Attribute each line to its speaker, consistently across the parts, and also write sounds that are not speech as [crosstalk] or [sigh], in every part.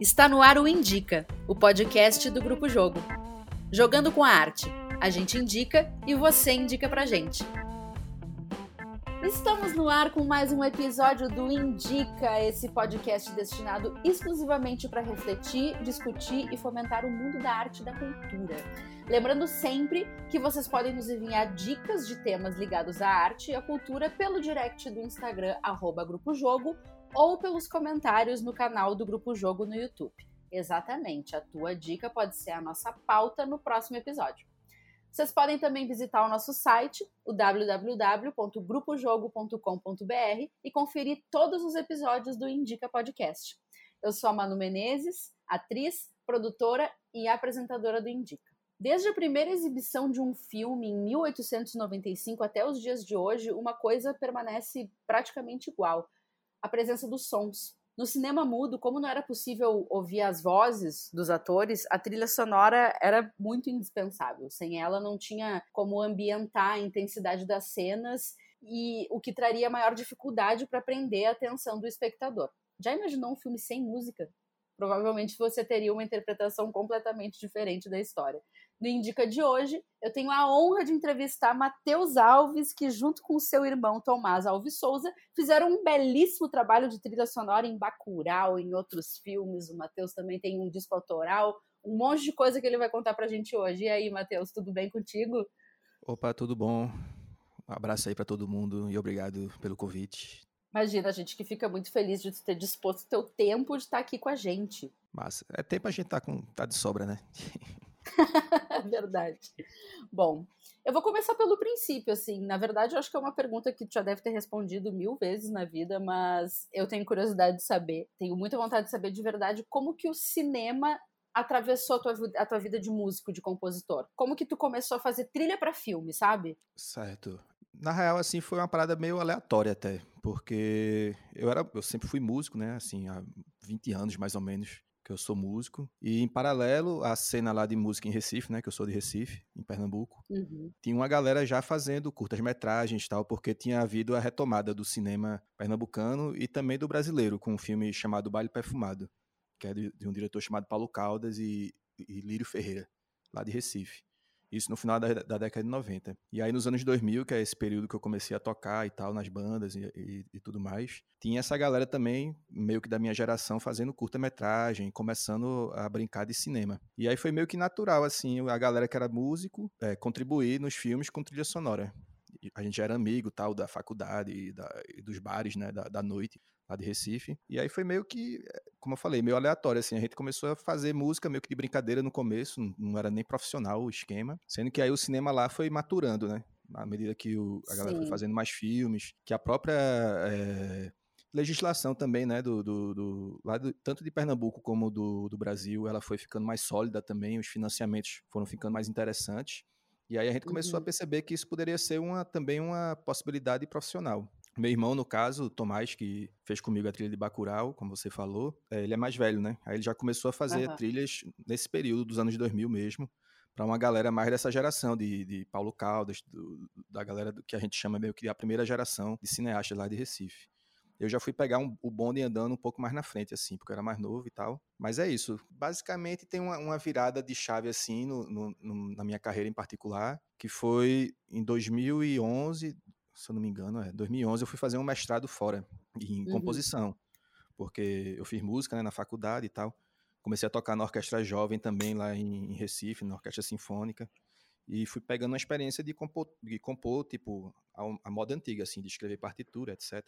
Speaker 1: Está no ar o Indica, o podcast do Grupo Jogo. Jogando com a arte. A gente indica e você indica pra gente. Estamos no ar com mais um episódio do Indica, esse podcast destinado exclusivamente para refletir, discutir e fomentar o mundo da arte e da cultura. Lembrando sempre que vocês podem nos enviar dicas de temas ligados à arte e à cultura pelo direct do Instagram, arroba Grupo Jogo, ou pelos comentários no canal do Grupo Jogo no YouTube. Exatamente, a tua dica pode ser a nossa pauta no próximo episódio. Vocês podem também visitar o nosso site, o www.grupojogo.com.br e conferir todos os episódios do Indica Podcast. Eu sou a Manu Menezes, atriz, produtora e apresentadora do Indica. Desde a primeira exibição de um filme em 1895 até os dias de hoje, uma coisa permanece praticamente igual: a presença dos sons. No cinema mudo, como não era possível ouvir as vozes dos atores, a trilha sonora era muito indispensável. Sem ela, não tinha como ambientar a intensidade das cenas e o que traria maior dificuldade para prender a atenção do espectador. Já imaginou um filme sem música? Provavelmente você teria uma interpretação completamente diferente da história. No Indica de hoje, eu tenho a honra de entrevistar Matheus Alves, que junto com seu irmão Tomás Alves Souza, fizeram um belíssimo trabalho de trilha sonora em Bacurau, em outros filmes. O Matheus também tem um disco autoral, um monte de coisa que ele vai contar pra gente hoje. E aí, Matheus, tudo bem contigo?
Speaker 2: Opa, tudo bom? Um abraço aí para todo mundo e obrigado pelo convite.
Speaker 1: Imagina, a gente que fica muito feliz de ter disposto o teu tempo de estar aqui com a gente.
Speaker 2: Massa. É tempo a gente tá, com, tá de sobra, né? [laughs] [laughs]
Speaker 1: Verdade. Bom, eu vou começar pelo princípio, assim. Na verdade, eu acho que é uma pergunta que tu já deve ter respondido mil vezes na vida, mas eu tenho curiosidade de saber, tenho muita vontade de saber de verdade como que o cinema atravessou a tua, a tua vida de músico, de compositor. Como que tu começou a fazer trilha para filme, sabe?
Speaker 2: Certo. Na real, assim, foi uma parada meio aleatória até, porque eu era, eu sempre fui músico, né, assim, há 20 anos mais ou menos que eu sou músico. E em paralelo à cena lá de música em Recife, né, que eu sou de Recife, em Pernambuco, uhum. tinha uma galera já fazendo curtas-metragens e tal, porque tinha havido a retomada do cinema pernambucano e também do brasileiro, com um filme chamado Baile Perfumado, que é de, de um diretor chamado Paulo Caldas e, e Lírio Ferreira, lá de Recife. Isso no final da, da, década de 90. E aí nos anos 2000, que é esse período que eu comecei a tocar e tal, nas bandas e, e, e tudo mais, tinha essa galera também, meio que da minha geração, fazendo curta-metragem, começando a brincar de cinema. E aí foi meio que natural, assim, a galera que era músico, é, contribuir nos filmes com trilha sonora. A gente já era amigo, tal, da faculdade e, da, e dos bares, né, da, da noite lá de Recife. E aí foi meio que, como eu falei, meio aleatório, assim. A gente começou a fazer música meio que de brincadeira no começo, não era nem profissional o esquema. Sendo que aí o cinema lá foi maturando, né? À medida que o, a galera Sim. foi fazendo mais filmes, que a própria é, legislação também, né, do, do, do lá do, tanto de Pernambuco como do, do Brasil, ela foi ficando mais sólida também, os financiamentos foram ficando mais interessantes. E aí a gente começou uhum. a perceber que isso poderia ser uma, também uma possibilidade profissional. Meu irmão, no caso, o Tomás, que fez comigo a trilha de Bacurau, como você falou, é, ele é mais velho, né? Aí ele já começou a fazer uhum. trilhas nesse período dos anos 2000 mesmo, para uma galera mais dessa geração de, de Paulo Caldas, do, da galera do, que a gente chama meio que a primeira geração de cineastas lá de Recife. Eu já fui pegar um, o bonde andando um pouco mais na frente, assim, porque eu era mais novo e tal. Mas é isso. Basicamente tem uma, uma virada de chave, assim, no, no, no, na minha carreira em particular, que foi em 2011, se eu não me engano, é 2011, eu fui fazer um mestrado fora em uhum. composição, porque eu fiz música né, na faculdade e tal. Comecei a tocar na orquestra jovem também lá em, Recife, na orquestra sinfônica, e fui pegando uma experiência de compor, de compor tipo, a, a moda antiga, assim, de escrever partitura, etc.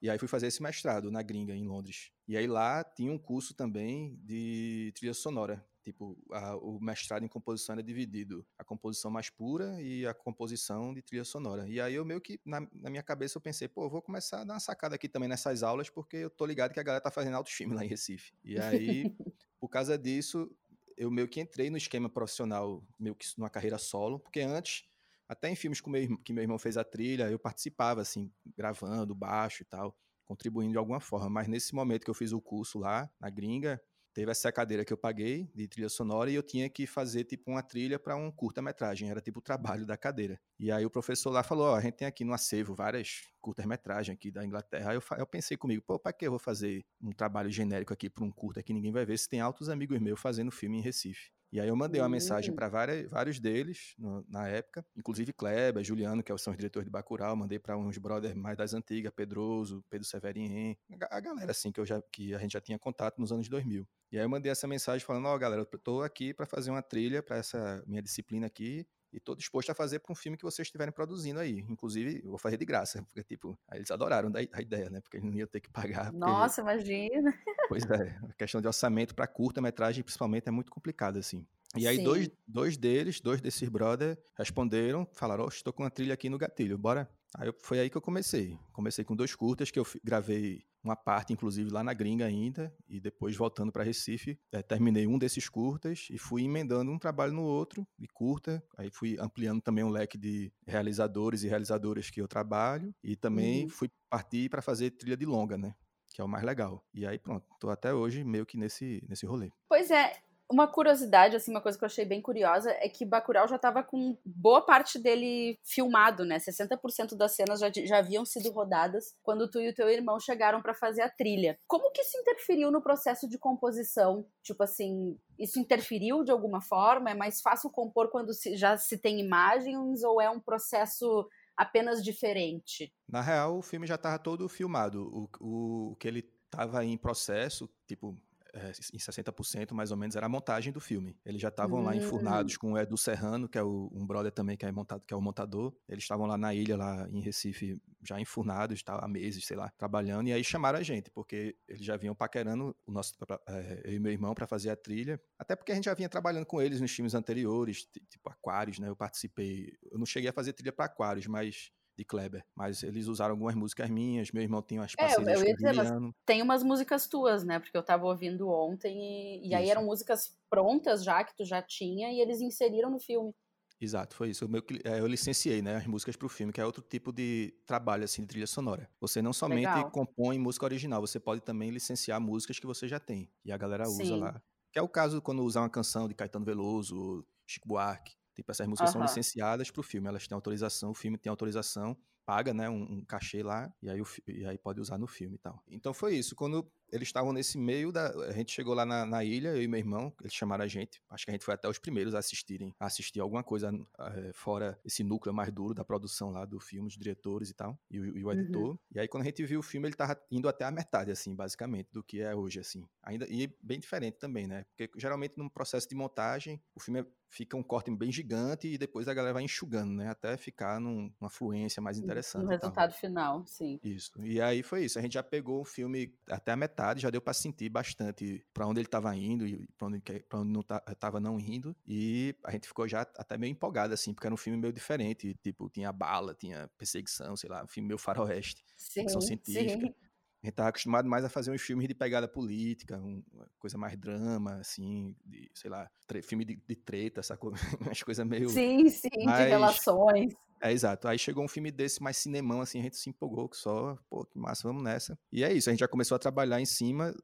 Speaker 2: E aí fui fazer esse mestrado na gringa, em Londres. E aí lá tinha um curso também de trilha sonora. Tipo, a, o mestrado em composição era dividido. A composição mais pura e a composição de trilha sonora. E aí eu meio que, na, na minha cabeça, eu pensei, pô, vou começar a dar uma sacada aqui também nessas aulas, porque eu tô ligado que a galera tá fazendo autoestima lá em Recife. E aí, [laughs] por causa disso, eu meio que entrei no esquema profissional, meio que numa carreira solo, porque antes até em filmes que meu, que meu irmão fez a trilha, eu participava, assim, gravando baixo e tal, contribuindo de alguma forma. Mas nesse momento que eu fiz o curso lá, na gringa, teve essa cadeira que eu paguei de trilha sonora e eu tinha que fazer tipo uma trilha para um curta-metragem, era tipo o trabalho da cadeira. E aí o professor lá falou, ó, a gente tem aqui no acervo várias curtas-metragens aqui da Inglaterra. Aí eu, eu pensei comigo, pô, para que eu vou fazer um trabalho genérico aqui para um curta que ninguém vai ver se tem altos amigos meus fazendo filme em Recife? E aí eu mandei uma mensagem para vários deles no, na época, inclusive Kleber, Juliano, que são os diretores de Bacurau, mandei para uns brothers mais das antigas, Pedroso, Pedro Severin, a galera assim que eu já que a gente já tinha contato nos anos 2000. E aí eu mandei essa mensagem falando: "Ó, oh, galera, eu tô aqui para fazer uma trilha para essa minha disciplina aqui e tô disposto a fazer para um filme que vocês estiverem produzindo aí. Inclusive, vou fazer de graça, porque, tipo, eles adoraram a ideia, né? Porque eles não iam ter que pagar. Porque...
Speaker 1: Nossa, imagina!
Speaker 2: Pois é, a questão de orçamento para curta-metragem, principalmente, é muito complicado, assim. E aí, dois, dois deles, dois desses brothers, responderam, falaram: oh, estou com uma trilha aqui no gatilho, bora? Aí foi aí que eu comecei. Comecei com dois curtas que eu gravei uma parte, inclusive, lá na gringa ainda, e depois voltando para Recife, é, terminei um desses curtas e fui emendando um trabalho no outro, de curta. Aí fui ampliando também o um leque de realizadores e realizadoras que eu trabalho, e também uhum. fui partir para fazer trilha de longa, né? Que é o mais legal. E aí, pronto, tô até hoje meio que nesse, nesse rolê.
Speaker 1: Pois é, uma curiosidade, assim, uma coisa que eu achei bem curiosa é que Bacurau já estava com boa parte dele filmado, né? 60% das cenas já, já haviam sido rodadas quando tu e o teu irmão chegaram para fazer a trilha. Como que isso interferiu no processo de composição? Tipo assim, isso interferiu de alguma forma? É mais fácil compor quando se, já se tem imagens ou é um processo apenas diferente?
Speaker 2: Na real, o filme já estava todo filmado. O, o, o que ele estava em processo, tipo, é, em 60% mais ou menos era a montagem do filme. Eles já estavam lá enfurnados hum. com o Edu Serrano, que é o, um brother também que é montado, que é o montador. Eles estavam lá na ilha, lá em Recife, já enfurnados, tá, há meses, sei lá, trabalhando. E aí chamaram a gente, porque eles já vinham paquerando o nosso, é, eu e meu irmão para fazer a trilha. Até porque a gente já vinha trabalhando com eles nos filmes anteriores, tipo Aquários, né? Eu participei. Eu não cheguei a fazer trilha para Aquários, mas de Kleber. Mas eles usaram algumas músicas minhas, meu irmão tem umas parcerias
Speaker 1: é, eu ia dizer, Tem umas músicas tuas, né? Porque eu tava ouvindo ontem e, e aí eram músicas prontas já, que tu já tinha, e eles inseriram no filme.
Speaker 2: Exato, foi isso. Meu, é, eu licenciei né, as músicas para o filme, que é outro tipo de trabalho assim, de trilha sonora. Você não somente Legal. compõe música original, você pode também licenciar músicas que você já tem. E a galera usa Sim. lá. Que é o caso quando usa uma canção de Caetano Veloso, Chico Buarque. Tipo, essas músicas são licenciadas para o filme, elas têm autorização, o filme tem autorização, paga, né, um, um cachê lá, e aí, o, e aí pode usar no filme e tal. Então foi isso. Quando eles estavam nesse meio da. A gente chegou lá na, na, ilha, eu e meu irmão, eles chamaram a gente. Acho que a gente foi até os primeiros a assistirem, a assistir alguma coisa é, fora esse núcleo mais duro da produção lá do filme, os diretores e tal, e o, e o editor. Uhum. E aí, quando a gente viu o filme, ele tava indo até a metade, assim, basicamente, do que é hoje, assim. Ainda, e bem diferente também, né? Porque geralmente num processo de montagem, o filme é, fica um corte bem gigante e depois a galera vai enxugando, né? Até ficar num, numa fluência mais interessante. No
Speaker 1: resultado final, sim.
Speaker 2: Isso. E aí foi isso. A gente já pegou o filme até a metade, já deu para sentir bastante para onde ele estava indo e para onde, pra onde não estava não indo. E a gente ficou já até meio empolgado, assim, porque era um filme meio diferente. Tipo, tinha bala, tinha perseguição, sei lá, um filme meio faroeste, sim, ficção científica. Sim. A gente estava acostumado mais a fazer uns filmes de pegada política, uma coisa mais drama, assim, de, sei lá, filme de, de treta, sacou? [laughs] Umas coisas meio.
Speaker 1: Sim, sim, mais... de relações.
Speaker 2: É, exato. Aí chegou um filme desse mais cinemão, assim, a gente se empolgou que só, pô, que massa, vamos nessa. E é isso, a gente já começou a trabalhar em cima,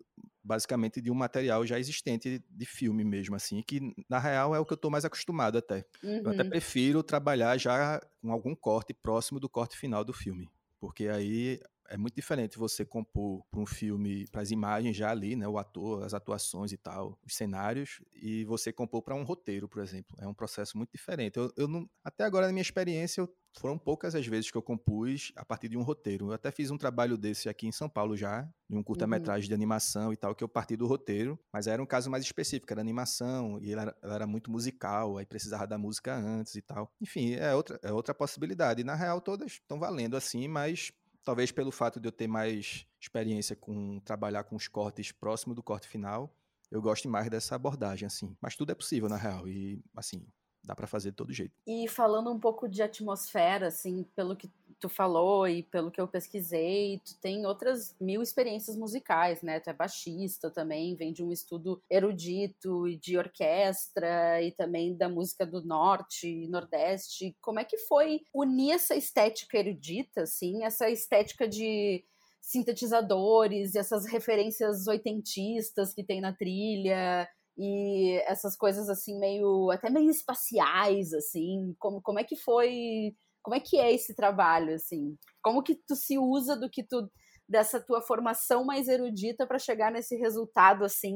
Speaker 2: basicamente, de um material já existente de filme mesmo, assim, que na real é o que eu tô mais acostumado até. Uhum. Eu até uhum. prefiro trabalhar já com algum corte próximo do corte final do filme. Porque aí é muito diferente você compor para um filme, para as imagens já ali, né, o ator, as atuações e tal, os cenários, e você compor para um roteiro, por exemplo. É um processo muito diferente. Eu, eu não, até agora, na minha experiência, eu, foram poucas as vezes que eu compus a partir de um roteiro. Eu até fiz um trabalho desse aqui em São Paulo já, em um curta-metragem uhum. de animação e tal, que eu parti do roteiro, mas era um caso mais específico, era animação, e ela era, ela era muito musical, aí precisava da música antes e tal. Enfim, é outra, é outra possibilidade. E, na real, todas estão valendo assim, mas Talvez pelo fato de eu ter mais experiência com trabalhar com os cortes próximo do corte final, eu gosto mais dessa abordagem, assim. Mas tudo é possível, na real. E, assim, dá para fazer de todo jeito.
Speaker 1: E falando um pouco de atmosfera, assim, pelo que tu falou e pelo que eu pesquisei, tu tem outras mil experiências musicais, né? Tu é baixista também, vem de um estudo erudito e de orquestra e também da música do norte e nordeste. Como é que foi unir essa estética erudita, assim, essa estética de sintetizadores e essas referências oitentistas que tem na trilha e essas coisas assim meio até meio espaciais assim como, como é que foi como é que é esse trabalho assim como que tu se usa do que tu dessa tua formação mais erudita para chegar nesse resultado assim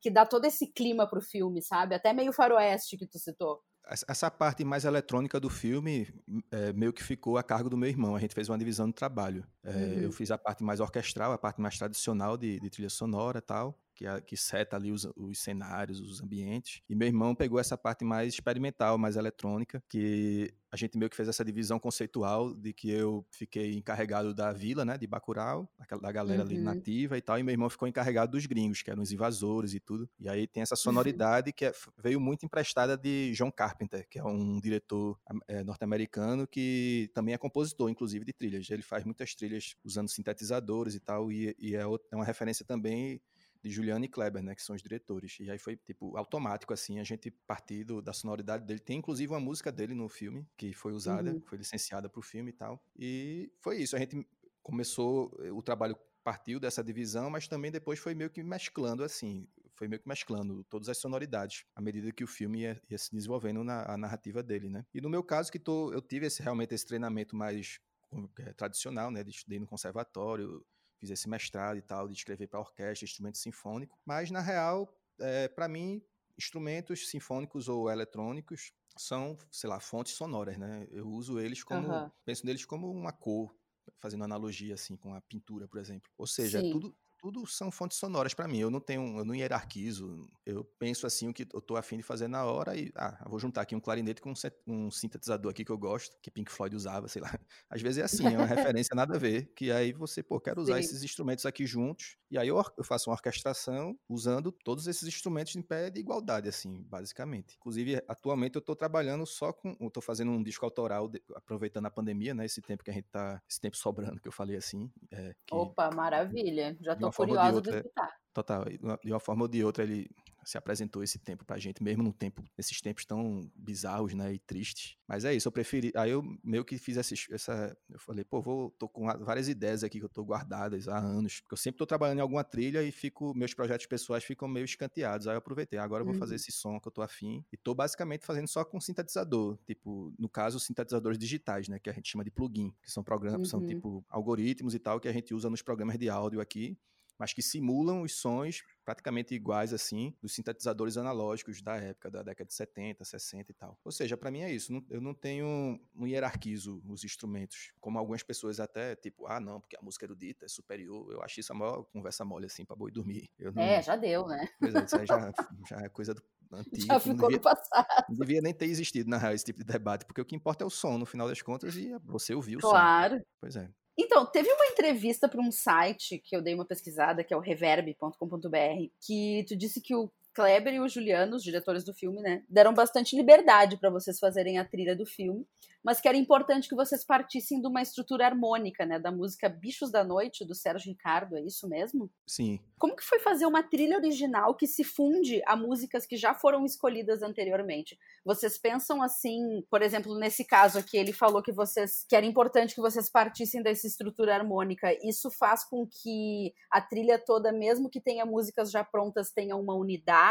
Speaker 1: que dá todo esse clima pro filme sabe até meio faroeste que tu citou
Speaker 2: essa parte mais eletrônica do filme é, meio que ficou a cargo do meu irmão. A gente fez uma divisão do trabalho. É, uhum. Eu fiz a parte mais orquestral, a parte mais tradicional de, de trilha sonora tal que, que seta ali os, os, cenários, os ambientes. E meu irmão pegou essa parte mais experimental, mais eletrônica, que a gente meio que fez essa divisão conceitual de que eu fiquei encarregado da vila, né, de Bacurau, da galera uhum. ali nativa e tal, e meu irmão ficou encarregado dos gringos, que eram os invasores e tudo. E aí tem essa uhum. sonoridade que é, veio muito emprestada de John Carpenter, que é um diretor é, norte-americano que também é compositor, inclusive, de trilhas. Ele faz muitas trilhas usando sintetizadores e tal, e, e é, outra, é uma referência também de Juliano e Kleber, né, que são os diretores. E aí foi, tipo, automático, assim, a gente partido da sonoridade dele. Tem, inclusive, uma música dele no filme, que foi usada, uhum. foi licenciada para o filme e tal. E foi isso, a gente começou, o trabalho partiu dessa divisão, mas também depois foi meio que mesclando, assim, foi meio que mesclando todas as sonoridades à medida que o filme ia, ia se desenvolvendo na narrativa dele, né? E no meu caso, que tô, eu tive esse, realmente esse treinamento mais é, tradicional, né? De estudei no conservatório, fiz esse mestrado e tal, de escrever para orquestra, instrumento sinfônico, mas na real, é, para mim, instrumentos sinfônicos ou eletrônicos são, sei lá, fontes sonoras, né? Eu uso eles como, uhum. penso neles como uma cor, fazendo analogia assim com a pintura, por exemplo. Ou seja, tudo tudo são fontes sonoras para mim. Eu não tenho, eu não hierarquizo. Eu penso assim o que eu tô afim de fazer na hora e ah, vou juntar aqui um clarinete com um, sintetizador aqui que eu gosto, que Pink Floyd usava, sei lá. [laughs] Às vezes é assim, é uma referência nada a ver, que aí você, pô, quero usar Sim. esses instrumentos aqui juntos e aí eu, eu faço uma orquestração usando todos esses instrumentos em pé de igualdade, assim, basicamente. Inclusive, atualmente eu tô trabalhando só com, eu tô fazendo um disco autoral, de, aproveitando a pandemia, né, esse tempo que a gente tá, esse tempo sobrando que eu falei assim. É, que,
Speaker 1: Opa, maravilha. Já tô curiosa de, de escutar.
Speaker 2: Total. De uma forma ou de outra, ele se apresentou esse tempo pra gente, mesmo num tempo, nesses tempos tão bizarros, né, e tristes. Mas é isso, eu preferi. Aí eu meio que fiz essa. essa eu falei, pô, vou, tô com várias ideias aqui que eu tô guardadas há anos. Porque eu sempre tô trabalhando em alguma trilha e fico, meus projetos pessoais ficam meio escanteados. Aí eu aproveitei, agora eu vou fazer uhum. esse som que eu tô afim. E tô basicamente fazendo só com sintetizador. Tipo, no caso, sintetizadores digitais, né, que a gente chama de plugin, que são programas, uhum. são tipo algoritmos e tal, que a gente usa nos programas de áudio aqui mas que simulam os sons praticamente iguais assim dos sintetizadores analógicos da época da década de 70, 60 e tal. Ou seja, para mim é isso, eu não tenho não hierarquizo os instrumentos, como algumas pessoas até tipo, ah, não, porque a música erudita é superior. Eu acho isso a maior conversa mole assim para boi dormir.
Speaker 1: Não... É, já deu, né?
Speaker 2: Pois é, isso aí já, [laughs] já é coisa do
Speaker 1: antiga. Já ficou devia, no passado.
Speaker 2: Não devia nem ter existido, na real, esse tipo de debate, porque o que importa é o som, no final das contas, e você ouviu o
Speaker 1: claro. som. Claro.
Speaker 2: Pois é.
Speaker 1: Então, teve uma entrevista para um site que eu dei uma pesquisada, que é o reverb.com.br, que tu disse que o Kleber e o Juliano, os diretores do filme, né, deram bastante liberdade para vocês fazerem a trilha do filme mas que era importante que vocês partissem de uma estrutura harmônica, né? Da música Bichos da Noite, do Sérgio Ricardo, é isso mesmo?
Speaker 2: Sim.
Speaker 1: Como que foi fazer uma trilha original que se funde a músicas que já foram escolhidas anteriormente? Vocês pensam assim, por exemplo, nesse caso aqui, ele falou que vocês que era importante que vocês partissem dessa estrutura harmônica. Isso faz com que a trilha toda, mesmo que tenha músicas já prontas, tenha uma unidade?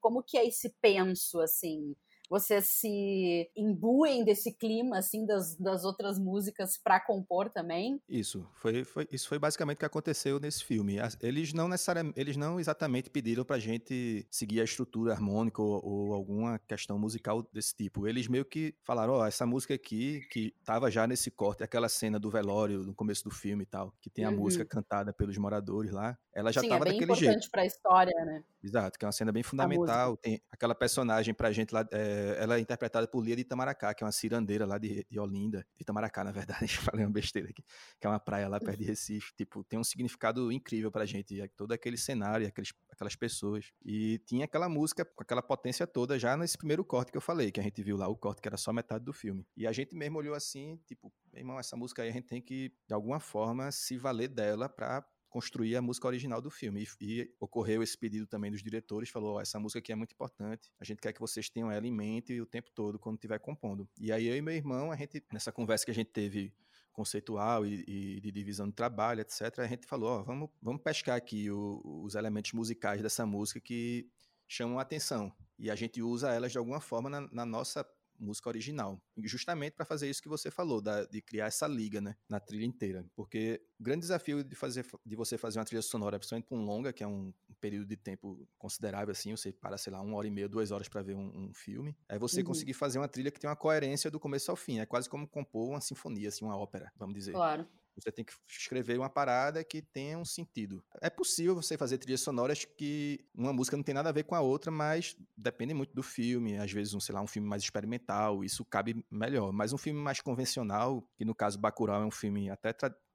Speaker 1: Como que é esse penso, assim? Vocês se imbuem desse clima, assim, das, das outras músicas para compor também?
Speaker 2: Isso, foi, foi, isso foi basicamente o que aconteceu nesse filme. Eles não necessariamente, eles não exatamente pediram pra gente seguir a estrutura harmônica ou, ou alguma questão musical desse tipo. Eles meio que falaram, ó, oh, essa música aqui, que tava já nesse corte, aquela cena do velório no começo do filme e tal, que tem a uhum. música cantada pelos moradores lá, ela já Sim, tava é bem daquele
Speaker 1: importante
Speaker 2: jeito.
Speaker 1: pra história, né?
Speaker 2: Exato, que é uma cena bem fundamental. Tem aquela personagem pra gente lá, é, ela é interpretada por Lia de Itamaracá, que é uma cirandeira lá de, de Olinda, de Itamaracá, na verdade, [laughs] falei uma besteira aqui, que é uma praia lá perto de Recife. Tipo, tem um significado incrível pra gente, é todo aquele cenário, aqueles, aquelas pessoas. E tinha aquela música com aquela potência toda já nesse primeiro corte que eu falei, que a gente viu lá, o corte que era só metade do filme. E a gente mesmo olhou assim, tipo, irmão, essa música aí a gente tem que, de alguma forma, se valer dela pra construir a música original do filme. E, e ocorreu esse pedido também dos diretores, falou, oh, essa música aqui é muito importante, a gente quer que vocês tenham ela em mente o tempo todo quando estiver compondo. E aí eu e meu irmão, a gente, nessa conversa que a gente teve conceitual e, e, de divisão de trabalho, etc., a gente falou, ó, vamos, vamos pescar aqui o, os elementos musicais dessa música que chamam a atenção. E a gente usa elas de alguma forma na, na nossa música original. Justamente para fazer isso que você falou, da, de criar essa liga, né, na trilha inteira. Porque o grande desafio de, fazer, de você fazer uma trilha sonora, principalmente para um longa, que é um, um, período de tempo considerável, assim, você para, sei lá, uma hora e meia, duas horas para ver um, um, filme, é você uhum. conseguir fazer uma trilha que tem uma coerência do começo ao fim. É quase como compor uma sinfonia, assim, uma ópera, vamos dizer.
Speaker 1: Claro.
Speaker 2: Você tem que escrever uma parada que tenha um sentido. É possível você fazer trilhas sonoras que uma música não tem nada a ver com a outra, mas depende muito do filme. Às vezes, um, sei lá, um filme mais experimental, isso cabe melhor. Mas um filme mais convencional, que no caso Bacurau é um filme até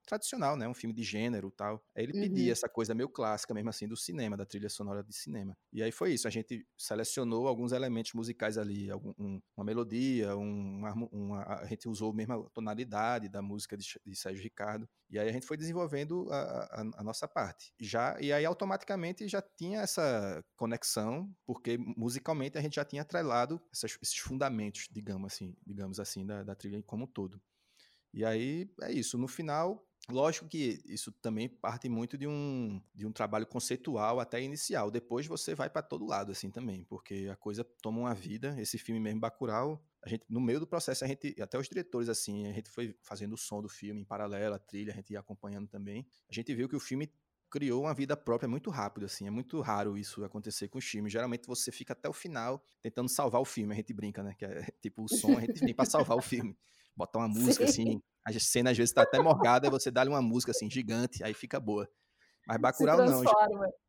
Speaker 2: tradicional, né? Um filme de gênero tal. Aí ele uhum. pedia essa coisa meio clássica mesmo assim do cinema, da trilha sonora de cinema. E aí foi isso, a gente selecionou alguns elementos musicais ali, algum, um, uma melodia, um, uma, uma, a gente usou a mesma tonalidade da música de, de Sérgio Ricardo. E aí a gente foi desenvolvendo a, a, a, nossa parte. Já e aí automaticamente já tinha essa conexão, porque musicalmente a gente já tinha atrelado essas, esses fundamentos, digamos assim, digamos assim, da, da trilha como um todo. E aí é isso. No final, Lógico que isso também parte muito de um, de um trabalho conceitual até inicial. Depois você vai para todo lado, assim, também, porque a coisa toma uma vida. Esse filme mesmo, Bacurau, a gente, no meio do processo, a gente, até os diretores, assim, a gente foi fazendo o som do filme em paralelo, a trilha, a gente ia acompanhando também. A gente viu que o filme criou uma vida própria muito rápido, assim. É muito raro isso acontecer com os filmes. Geralmente você fica até o final tentando salvar o filme. A gente brinca, né? Que é [laughs] tipo o som, a gente vem para salvar o filme. Botar uma [laughs] música Sim. assim a cena às vezes tá até morgada, você dá-lhe uma música assim gigante, aí fica boa. Mas Bacurau não. Já,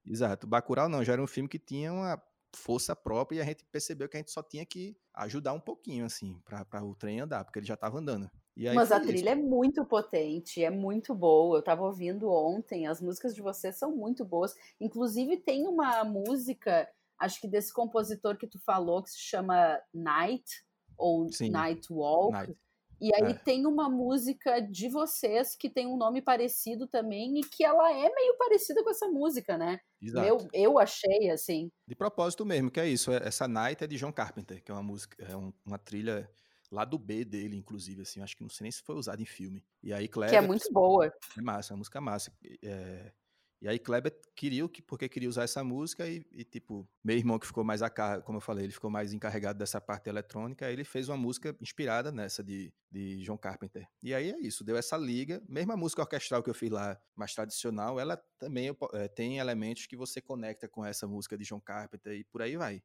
Speaker 2: exato, Bacurau não, já era um filme que tinha uma força própria e a gente percebeu que a gente só tinha que ajudar um pouquinho assim para o trem andar, porque ele já estava andando.
Speaker 1: Mas a trilha isso. é muito potente, é muito boa. Eu estava ouvindo ontem, as músicas de vocês são muito boas. Inclusive tem uma música, acho que desse compositor que tu falou, que se chama Night ou Sim. Night Walk. Night e aí é. tem uma música de vocês que tem um nome parecido também e que ela é meio parecida com essa música, né? Exato. Eu, eu achei, assim.
Speaker 2: De propósito mesmo, que é isso. É, essa Night é de John Carpenter, que é uma música, é um, uma trilha lá do B dele, inclusive, assim. Acho que não sei nem se foi usado em filme. E aí, Clever...
Speaker 1: Que é muito boa.
Speaker 2: É massa, é uma música massa. É, e aí Kleber queria, porque queria usar essa música e, e, tipo, meu irmão que ficou mais a cargo, como eu falei, ele ficou mais encarregado dessa parte eletrônica, aí ele fez uma música inspirada nessa de, de John Carpenter. E aí é isso, deu essa liga, mesmo a música orquestral que eu fiz lá, mais tradicional, ela também é, tem elementos que você conecta com essa música de John Carpenter e por aí vai.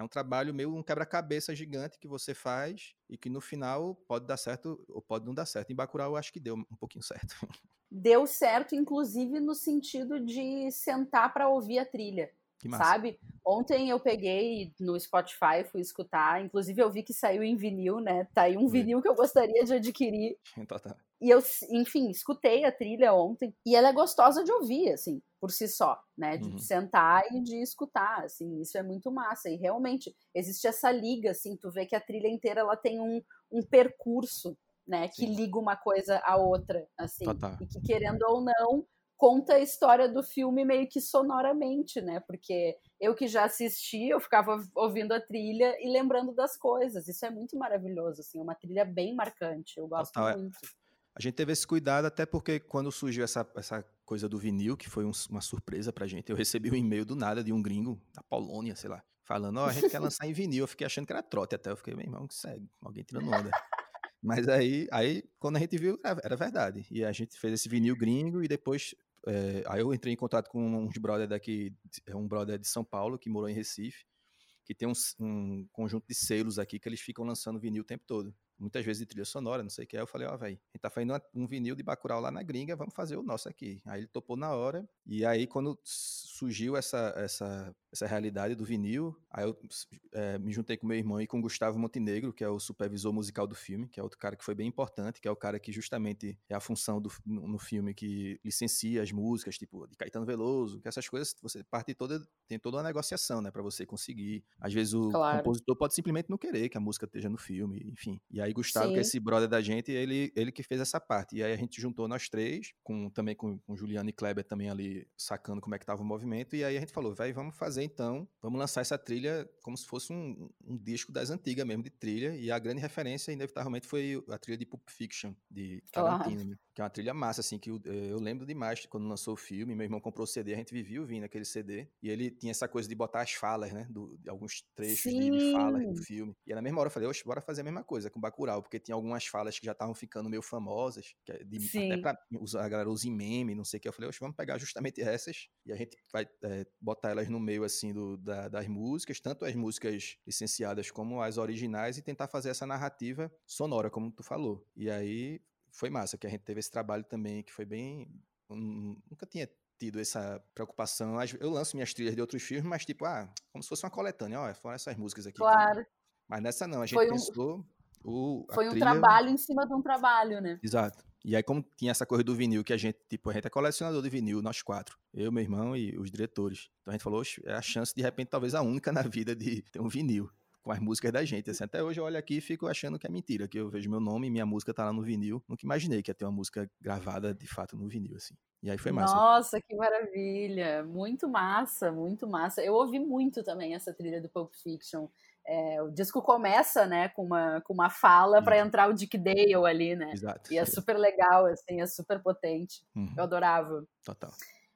Speaker 2: É um trabalho meio um quebra-cabeça gigante que você faz e que no final pode dar certo ou pode não dar certo. Em Bacurau eu acho que deu um pouquinho certo.
Speaker 1: Deu certo, inclusive no sentido de sentar para ouvir a trilha, sabe? Ontem eu peguei no Spotify, fui escutar, inclusive eu vi que saiu em vinil, né? Tá aí um vinil que eu gostaria de adquirir. [laughs]
Speaker 2: Então tá.
Speaker 1: E eu, enfim, escutei a trilha ontem e ela é gostosa de ouvir, assim, por si só, né? De uhum. sentar e de escutar, assim, isso é muito massa. E realmente existe essa liga, assim, tu vê que a trilha inteira ela tem um, um percurso, né? Sim. Que liga uma coisa à outra, assim. Total. E que, querendo ou não, conta a história do filme meio que sonoramente, né? Porque eu que já assisti, eu ficava ouvindo a trilha e lembrando das coisas. Isso é muito maravilhoso, assim, é uma trilha bem marcante. Eu gosto Total. É. muito.
Speaker 2: A gente teve esse cuidado até porque quando surgiu essa, essa coisa do vinil, que foi um, uma surpresa pra gente, eu recebi um e-mail do nada de um gringo da Polônia, sei lá, falando, ó, oh, a gente quer lançar em vinil. Eu fiquei achando que era trote até. Eu fiquei, meu irmão, que segue, alguém tirando onda. Mas aí, aí, quando a gente viu, era verdade. E a gente fez esse vinil gringo e depois. É, aí eu entrei em contato com uns brother daqui, um brother de São Paulo que morou em Recife, que tem um, um conjunto de selos aqui que eles ficam lançando vinil o tempo todo muitas vezes de trilha sonora, não sei o que. Aí eu falei, ó, oh, velho, a gente tá fazendo um vinil de Bacurau lá na gringa, vamos fazer o nosso aqui. Aí ele topou na hora. E aí, quando surgiu essa, essa, essa realidade do vinil, aí eu é, me juntei com meu irmão e com o Gustavo Montenegro, que é o supervisor musical do filme, que é outro cara que foi bem importante, que é o cara que justamente é a função do, no, no filme que licencia as músicas, tipo, de Caetano Veloso, que essas coisas, você parte toda, tem toda uma negociação, né, para você conseguir. Às vezes o claro. compositor pode simplesmente não querer que a música esteja no filme, enfim. E aí aí Gustavo, Sim. que é esse brother da gente, ele, ele que fez essa parte. E aí a gente juntou nós três, com, também com, com Juliano e Kleber também ali sacando como é que tava o movimento. E aí a gente falou, vai, vamos fazer então, vamos lançar essa trilha como se fosse um, um disco das antigas mesmo, de trilha. E a grande referência, inevitavelmente, foi a trilha de Pulp Fiction, de Tarantino, né? Que é uma trilha massa, assim, que eu, eu, lembro demais quando lançou o filme. Meu irmão comprou o CD, a gente vivia ouvindo aquele CD. E ele tinha essa coisa de botar as falas, né? Do, de alguns trechos de, de falas do filme. E na mesma hora eu falei, oxe, bora fazer a mesma coisa com Bacurau, porque tinha algumas falas que já estavam ficando meio famosas, é de, até pra usar, a galera usa em meme, não sei o que. Eu falei, vamos pegar justamente essas e a gente vai é, botar elas no meio, assim, do, da, das músicas, tanto as músicas licenciadas como as originais, e tentar fazer essa narrativa sonora, como tu falou. E aí foi massa, que a gente teve esse trabalho também, que foi bem. nunca tinha tido essa preocupação. Eu lanço minhas trilhas de outros filmes, mas tipo, ah, como se fosse uma coletânea, ó, foram essas músicas aqui.
Speaker 1: Claro.
Speaker 2: Que... Mas nessa não, a gente pensou.
Speaker 1: O, foi um trilha... trabalho em cima de um trabalho, né?
Speaker 2: Exato. E aí, como tinha essa coisa do vinil, que a gente, tipo, a gente é colecionador de vinil, nós quatro. Eu, meu irmão e os diretores. Então a gente falou, é a chance, de repente, talvez a única na vida de ter um vinil com as músicas da gente. Assim, até hoje eu olho aqui e fico achando que é mentira, que eu vejo meu nome e minha música tá lá no vinil. Nunca imaginei que ia ter uma música gravada de fato no vinil, assim. E aí foi massa.
Speaker 1: Nossa, que maravilha! Muito massa, muito massa. Eu ouvi muito também essa trilha do Pulp Fiction. É, o disco começa, né, com uma, com uma fala para entrar o Dick Dale ali, né?
Speaker 2: Exato.
Speaker 1: E é super legal, assim, é super potente. Uhum. Eu adorava.
Speaker 2: Total.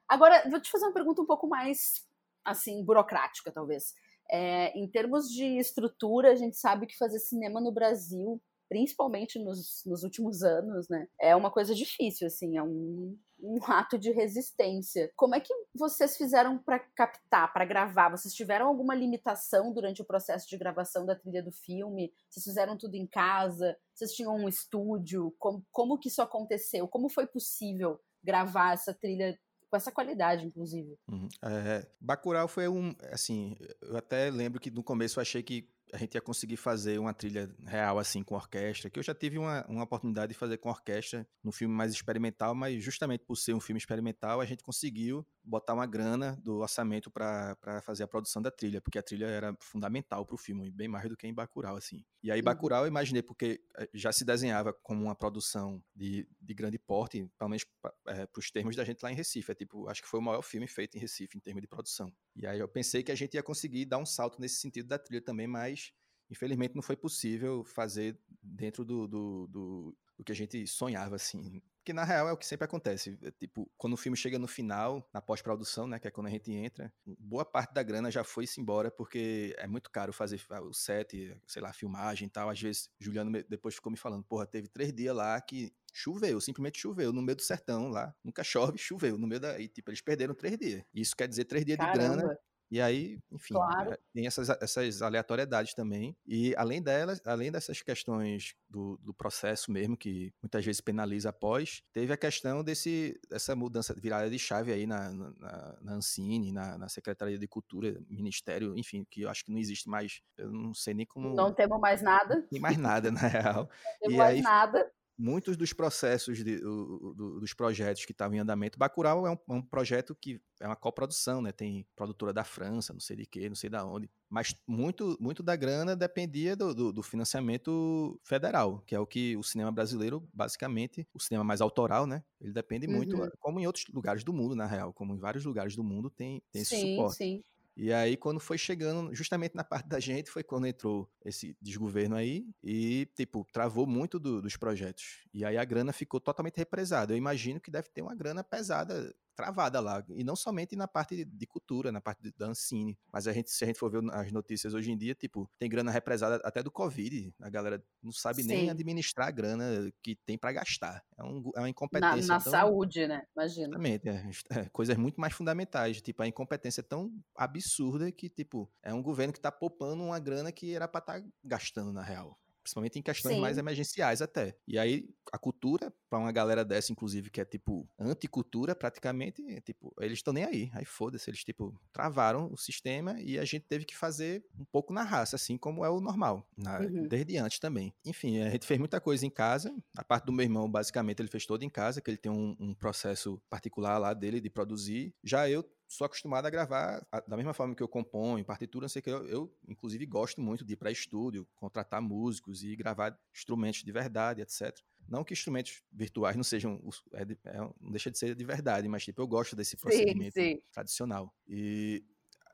Speaker 1: Agora, vou te fazer uma pergunta um pouco mais, assim, burocrática, talvez. É, em termos de estrutura, a gente sabe que fazer cinema no Brasil, principalmente nos, nos últimos anos, né, é uma coisa difícil, assim, é um, um ato de resistência. Como é que vocês fizeram para captar, para gravar? Vocês tiveram alguma limitação durante o processo de gravação da trilha do filme? Vocês fizeram tudo em casa? Vocês tinham um estúdio? Como, como que isso aconteceu? Como foi possível gravar essa trilha com essa qualidade, inclusive.
Speaker 2: Uhum. É, Bacurau foi um, assim, eu até lembro que no começo eu achei que a gente ia conseguir fazer uma trilha real assim com orquestra, que eu já tive uma, uma oportunidade de fazer com orquestra no filme mais experimental, mas justamente por ser um filme experimental, a gente conseguiu botar uma grana do orçamento para fazer a produção da trilha, porque a trilha era fundamental para o filme, bem mais do que em Bacurau, assim. E aí Bacurau eu imaginei, porque eh, já se desenhava como uma produção de, de grande porte, pelo menos é, para os termos da gente lá em Recife, é tipo, acho que foi o maior filme feito em Recife em termos de produção. E aí eu pensei que a gente ia conseguir dar um salto nesse sentido da trilha também, mas infelizmente não foi possível fazer dentro do, do, do, do que a gente sonhava, assim, que na real é o que sempre acontece. É, tipo, quando o filme chega no final, na pós-produção, né? Que é quando a gente entra, boa parte da grana já foi-se embora, porque é muito caro fazer o set, sei lá, filmagem e tal. Às vezes, Juliano depois ficou me falando, porra, teve três dias lá que choveu, simplesmente choveu, no meio do sertão lá. Nunca chove, [laughs] choveu. No meio da. E, tipo, eles perderam três dias. Isso quer dizer três dias Caramba. de grana e aí, enfim,
Speaker 1: claro.
Speaker 2: É, tem essas, essas aleatoriedades também. E além delas, além dessas questões do, do processo mesmo, que muitas vezes penaliza após, teve a questão desse, dessa mudança, virada de chave aí na, na, na Ancine, na, na Secretaria de Cultura, Ministério, enfim, que eu acho que não existe mais, eu não sei nem como...
Speaker 1: Não temos mais nada.
Speaker 2: Nem mais nada, na real. [laughs]
Speaker 1: Não temos mais aí, nada
Speaker 2: muitos dos processos de, do, do, dos projetos que estavam em andamento. Bacurau é um, é um, projeto que é uma coprodução, né? Tem produtora da França, não sei de quê, não sei da onde. Mas muito, muito da grana dependia do, do, financiamento federal, que é o que o cinema brasileiro, basicamente, o cinema mais autoral, né? Ele depende muito, uhum. como em outros lugares do mundo, na real, como em vários lugares do mundo tem, tem esse
Speaker 1: sim,
Speaker 2: suporte.
Speaker 1: Sim.
Speaker 2: E aí, quando foi chegando, justamente na parte da gente, foi quando entrou esse desgoverno aí e, tipo, travou muito do, dos projetos. E aí a grana ficou totalmente represada. Eu imagino que deve ter uma grana pesada travada lá. E não somente na parte de cultura, na parte da Ancine. Mas a gente, se a gente for ver as notícias hoje em dia, tipo, tem grana represada até do Covid. A galera não sabe Sim. nem administrar a grana que tem para gastar. É, um, é uma incompetência.
Speaker 1: Na, na tão... saúde, né? Imagina.
Speaker 2: Exatamente. É, é, coisas muito mais fundamentais. Tipo, a incompetência é tão absurda que, tipo, é um governo que tá poupando uma grana que era para estar tá gastando, na real principalmente em questões Sim. mais emergenciais até. E aí a cultura para uma galera dessa inclusive que é tipo anticultura praticamente, é, tipo, eles estão nem aí. Aí foda-se, eles tipo travaram o sistema e a gente teve que fazer um pouco na raça, assim como é o normal, na, uhum. desde antes também. Enfim, a gente fez muita coisa em casa. A parte do meu irmão, basicamente, ele fez toda em casa, que ele tem um, um processo particular lá dele de produzir. Já eu sou acostumado a gravar da mesma forma que eu componho, partitura, não sei o que. Eu, eu, inclusive, gosto muito de ir para estúdio, contratar músicos e gravar instrumentos de verdade, etc. Não que instrumentos virtuais não sejam, é, é, não deixa de ser de verdade, mas tipo, eu gosto desse procedimento sim, sim. tradicional. E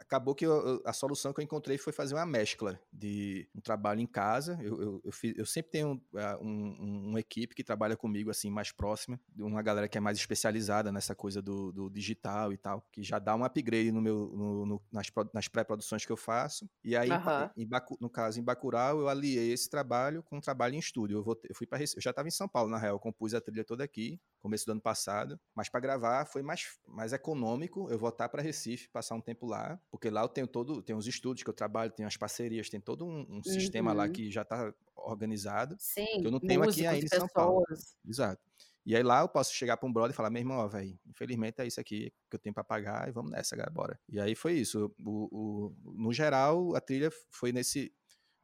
Speaker 2: acabou que eu, a solução que eu encontrei foi fazer uma mescla de um trabalho em casa. Eu, eu, eu, fiz, eu sempre tenho uh, um, um, uma equipe que trabalha comigo assim mais próxima, uma galera que é mais especializada nessa coisa do, do digital e tal, que já dá um upgrade no meu no, no, nas, nas pré-produções que eu faço. E aí, uhum. em, no caso em Bacurau, eu aliei esse trabalho com um trabalho em estúdio. Eu, vou, eu fui para eu já estava em São Paulo na real, eu compus a trilha toda aqui, começo do ano passado, mas para gravar foi mais mais econômico eu voltar para Recife, passar um tempo lá, porque lá eu tenho todo, tem os estúdios que eu trabalho, tem as parcerias, tem todo um, um uhum. sistema lá uhum. que já está organizado.
Speaker 1: Sim,
Speaker 2: que eu não tenho aqui ainda em São Paulo. Exato. E aí lá eu posso chegar para um brother e falar, meu irmão, ó, velho, infelizmente é isso aqui que eu tenho para pagar e vamos nessa, galera, bora. E aí foi isso. O, o, no geral, a trilha foi nesse,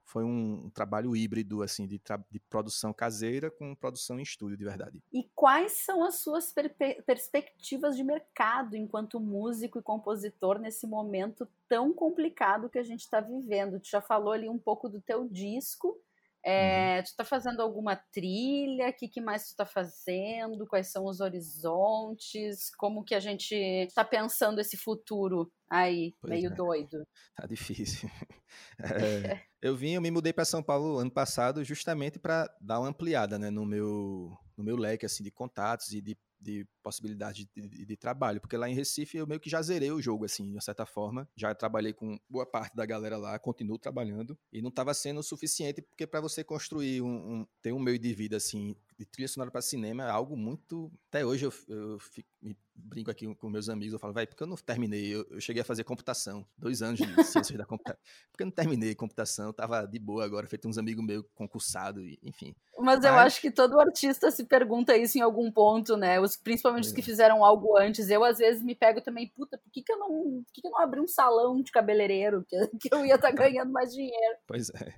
Speaker 2: foi um, trabalho híbrido assim de, de, produção caseira com produção em estúdio de verdade.
Speaker 1: E quais são as suas per perspectivas de mercado enquanto músico e compositor nesse momento tão complicado que a gente está vivendo? Tu já falou ali um pouco do teu disco. É, uhum. Tu está fazendo alguma trilha? O que, que mais tu está fazendo? Quais são os horizontes? Como que a gente está pensando esse futuro aí, pois meio é. doido?
Speaker 2: Tá difícil. [laughs] É, eu vim, eu me mudei para São Paulo ano passado justamente para dar uma ampliada, né, no meu no meu leque assim de contatos e de, de possibilidade de, de, trabalho, porque lá em Recife eu meio que já zerei o jogo assim, de certa forma, já trabalhei com boa parte da galera lá, continuo trabalhando. E não estava sendo o suficiente porque para você construir um, um, ter um meio de vida assim de trilha sonora para cinema é algo muito. Até hoje eu, eu fico, me brinco aqui com meus amigos, eu falo, vai, porque eu não terminei? Eu, eu, cheguei a fazer computação, dois anos de [laughs] ciências da computação. Porque eu não terminei computação, tava de boa agora, feito uns amigos meus concursado, enfim.
Speaker 1: Mas eu acho que todo artista se pergunta isso em algum ponto, né? Os, principalmente é. os que fizeram algo antes. Eu, às vezes, me pego também, puta, por que, que eu não. Por que, que eu não abri um salão de cabeleireiro? Que, que eu ia estar tá [laughs] ganhando mais dinheiro.
Speaker 2: Pois é.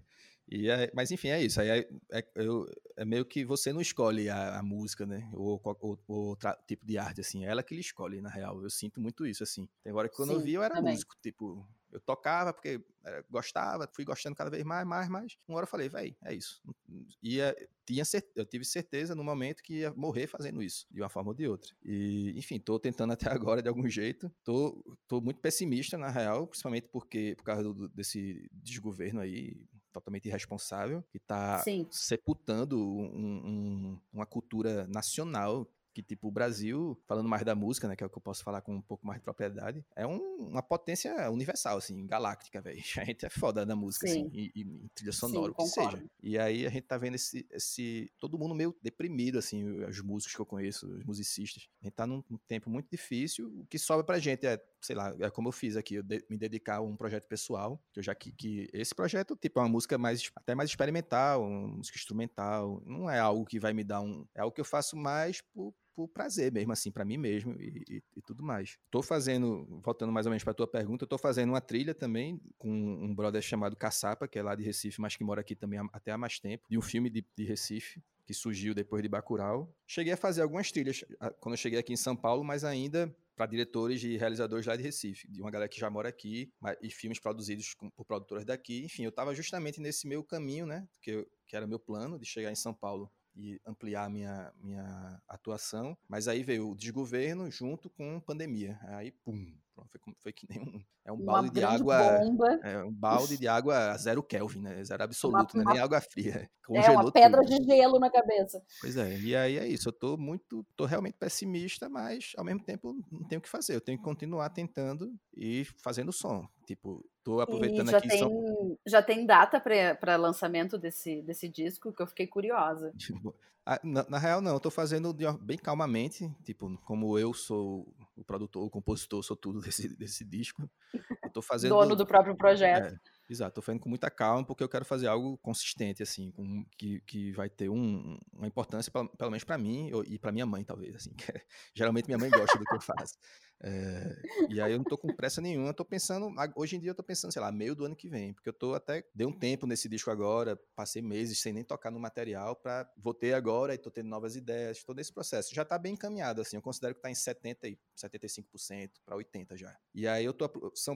Speaker 2: E é, mas enfim, é isso. Aí é, é, é meio que você não escolhe a, a música, né? Ou, ou, ou outro tipo de arte, assim. É ela que lhe escolhe, na real. Eu sinto muito isso, assim. Tem hora que quando Sim, eu vi, eu era também. músico. Tipo, eu tocava porque eh, gostava, fui gostando cada vez mais, mais, mais. Uma hora eu falei, véi, é isso. Ia, tinha eu tive certeza no momento que ia morrer fazendo isso, de uma forma ou de outra. E, enfim, tô tentando [laughs] até agora de algum jeito. Tô, tô muito pessimista, na real, principalmente porque, por causa do, desse desgoverno aí, totalmente irresponsável, que está sepultando um, um, uma cultura nacional que, tipo, o Brasil, falando mais da música, né, que é o que eu posso falar com um pouco mais de propriedade, é um, uma potência universal, assim, galáctica, velho. [laughs] A gente é foda da música, Sim. assim, e, e, trilha sonora, Sim, o que concordo. seja. E aí a gente tá vendo esse, esse, todo mundo meio deprimido, assim, os músicos que eu conheço, os musicistas. A gente tá num, num tempo muito difícil, o que sobra pra gente é, sei lá, é como eu fiz aqui, eu de, me dedicar a um projeto pessoal, que eu já que, que esse projeto, tipo, é uma música mais, até mais experimental, uma música instrumental, não é algo que vai me dar um, é algo que eu faço mais por por prazer mesmo, assim, para mim mesmo e, e, e, tudo mais. Tô fazendo, voltando mais ou menos para tua pergunta, tô fazendo uma trilha também com um brother chamado Caçapa, que é lá de Recife, mas que mora aqui também até há mais tempo, de um filme de, de Recife, que surgiu depois de Bacurau. Cheguei a fazer algumas trilhas quando eu cheguei aqui em São Paulo, mas ainda para diretores e realizadores lá de Recife, de uma galera que já mora aqui, e filmes produzidos por produtoras daqui. Enfim, eu estava justamente nesse meu caminho, né, que, eu, que era meu plano de chegar em São Paulo e ampliar minha, minha atuação. Mas aí veio o desgoverno junto com pandemia. Aí, pum, foi, foi que nem um. É um uma balde de água. Bomba. É um balde de água zero Kelvin, né? Zero absoluto, uma, né? Nem água fria.
Speaker 1: Congelou é uma pedra tudo. de gelo na cabeça.
Speaker 2: Pois é, e aí é isso. Eu tô muito. tô realmente pessimista, mas ao mesmo tempo não tenho o que fazer. Eu tenho que continuar tentando e fazendo som. Tipo, tô aproveitando
Speaker 1: já
Speaker 2: aqui.
Speaker 1: Tem, só... Já tem data para lançamento desse, desse disco que eu fiquei curiosa. [laughs]
Speaker 2: Ah, na, na, real, não, eu tô fazendo bem calmamente, tipo, como eu sou o produtor, o compositor, sou tudo [laughs] desse, desse disco. Eu tô [laughs] fazendo.
Speaker 1: Dono do próprio projeto.
Speaker 2: É, exato, tô fazendo com muita calma, porque eu quero fazer algo consistente, assim, com, que, que vai ter um, uma importância, pelo, pelo menos para mim e para minha mãe, talvez, assim, é, geralmente minha mãe gosta do que eu faço. É, e aí eu não tô com pressa nenhuma, eu tô pensando, hoje em dia eu tô pensando, sei lá, meio do ano que vem, porque eu tô até, dei um tempo nesse disco agora, passei meses sem nem tocar no material, para voltei agora e tô tendo novas ideias, todo esse processo. Já tá bem encaminhado, assim, eu considero que tá em 70 e 75% para 80 já. E aí eu tô,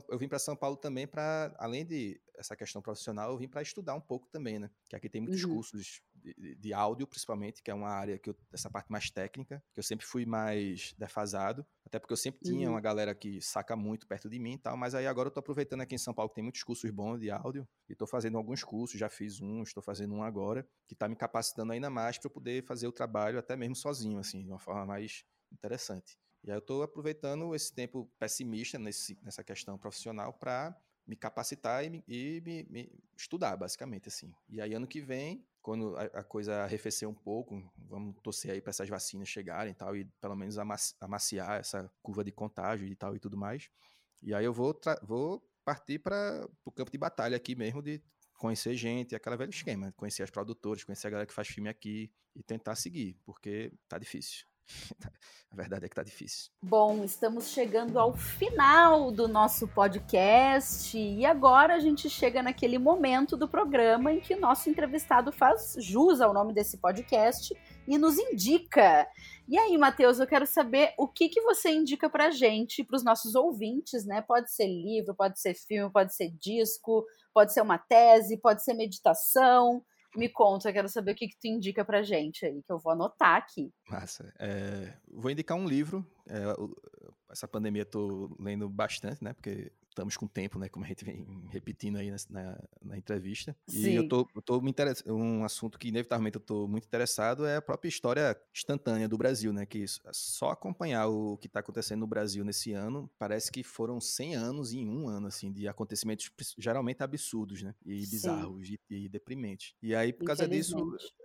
Speaker 2: eu vim para São Paulo também para, além de essa questão profissional, eu vim para estudar um pouco também, né? Que aqui tem muitos uhum. cursos de, de, áudio, principalmente, que é uma área que eu, essa parte mais técnica, que eu sempre fui mais defasado, até porque eu sempre tinha uhum. uma galera que saca muito perto de mim e tal, mas aí agora eu tô aproveitando aqui em São Paulo que tem muitos cursos bons de áudio, e tô fazendo alguns cursos, já fiz um, estou fazendo um agora, que tá me capacitando ainda mais para poder fazer o trabalho até mesmo sozinho, assim, de uma forma mais interessante. E aí eu estou aproveitando esse tempo pessimista nesse, nessa questão profissional para me capacitar e, me, e me, me, estudar, basicamente, assim. E aí, ano que vem, quando a, a coisa arrefecer um pouco, vamos torcer aí para essas vacinas chegarem e tal, e pelo menos amaciar essa curva de contágio e tal e tudo mais. E aí eu vou, vou partir para o campo de batalha aqui mesmo, de conhecer gente, aquela velha esquema, conhecer as produtoras, conhecer a galera que faz filme aqui e tentar seguir, porque tá difícil. [laughs] A verdade é que tá difícil.
Speaker 1: Bom, estamos chegando ao final do nosso podcast e agora a gente chega naquele momento do programa em que o nosso entrevistado faz jus ao nome desse podcast e nos indica. E aí, Matheus, eu quero saber o que, que você indica pra gente, para os nossos ouvintes, né? Pode ser livro, pode ser filme, pode ser disco, pode ser uma tese, pode ser meditação. Me conta, eu quero saber o que, que tu indica pra gente aí, que eu vou anotar aqui.
Speaker 2: Massa. É, vou indicar um livro. É, essa pandemia eu tô lendo bastante, né? Porque estamos com tempo, né? Como a gente vem repetindo aí na, na, na entrevista. Sim. E eu tô, eu tô me interessando. Um assunto que inevitavelmente eu tô muito interessado é a própria história instantânea do Brasil, né? Que só acompanhar o que está acontecendo no Brasil nesse ano, parece que foram 100 anos em um ano, assim, de acontecimentos geralmente absurdos, né? E bizarros e, e, deprimentes. E aí, por causa disso.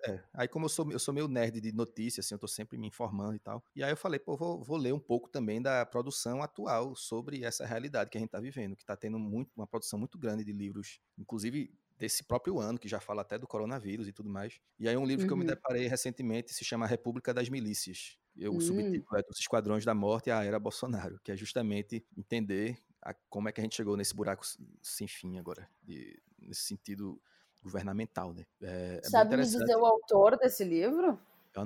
Speaker 2: É, aí, como eu sou, eu sou meio nerd de notícias, assim, eu tô sempre me informando e tal. E aí eu falei, pô, vou, vou ler um pouco também da produção atual sobre essa realidade que a gente tá vivendo que está tendo muito, uma produção muito grande de livros, inclusive desse próprio ano, que já fala até do coronavírus e tudo mais. E aí um livro uhum. que eu me uhum. deparei recentemente se chama República das Milícias. Eu, uhum. O subtítulo é Dos Esquadrões da Morte à Era Bolsonaro, que é justamente entender a, como é que a gente chegou nesse buraco sem fim agora, de, nesse sentido governamental, né?
Speaker 1: É, é Sabe me dizer o autor desse livro?
Speaker 2: Eu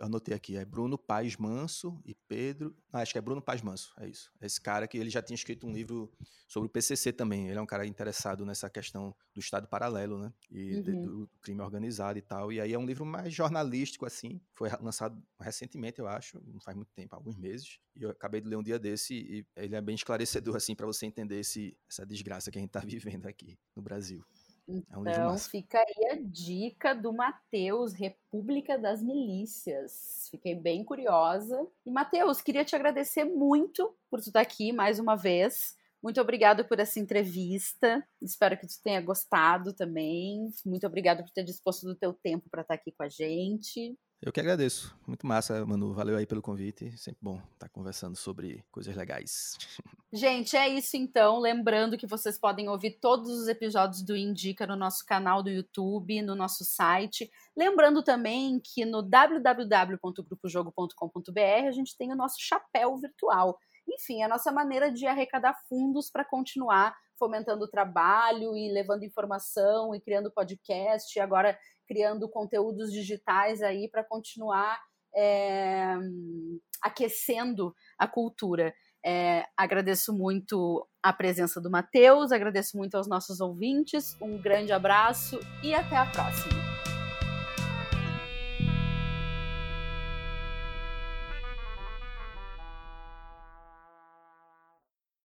Speaker 2: anotei aqui, é Bruno Paz Manso e Pedro. Ah, acho que é Bruno Paz Manso, é isso. Esse cara que ele já tinha escrito um livro sobre o PCC também. Ele é um cara interessado nessa questão do Estado paralelo, né? E uhum. de, do, crime organizado e tal. E aí é um livro mais jornalístico, assim. Foi lançado recentemente, eu acho, não faz muito tempo, alguns meses. E eu acabei de ler um dia desse e ele é bem esclarecedor, assim, para você entender esse, essa desgraça que a gente está [laughs] vivendo aqui no Brasil.
Speaker 1: Então, é fica aí a dica do Matheus, República das Milícias. Fiquei bem curiosa. E, Matheus, queria te agradecer muito por tu estar aqui mais uma vez. Muito obrigado por essa entrevista. Espero que tu tenha gostado também. Muito obrigado por ter disposto do teu tempo para estar aqui com a gente.
Speaker 2: Eu que agradeço. Muito massa, Manu. Valeu aí pelo convite. Sempre bom estar conversando sobre coisas legais. [laughs]
Speaker 1: Gente, é isso então. Lembrando que vocês podem ouvir todos os episódios do Indica no nosso canal do YouTube, no nosso site. Lembrando também que no www.grupojogo.com.br a gente tem o nosso chapéu virtual. Enfim, a nossa maneira de arrecadar fundos para continuar fomentando o trabalho e levando informação e criando podcast. E agora criando conteúdos digitais aí para continuar é, aquecendo a cultura. É, agradeço muito a presença do Matheus, agradeço muito aos nossos ouvintes, um grande abraço e até a próxima.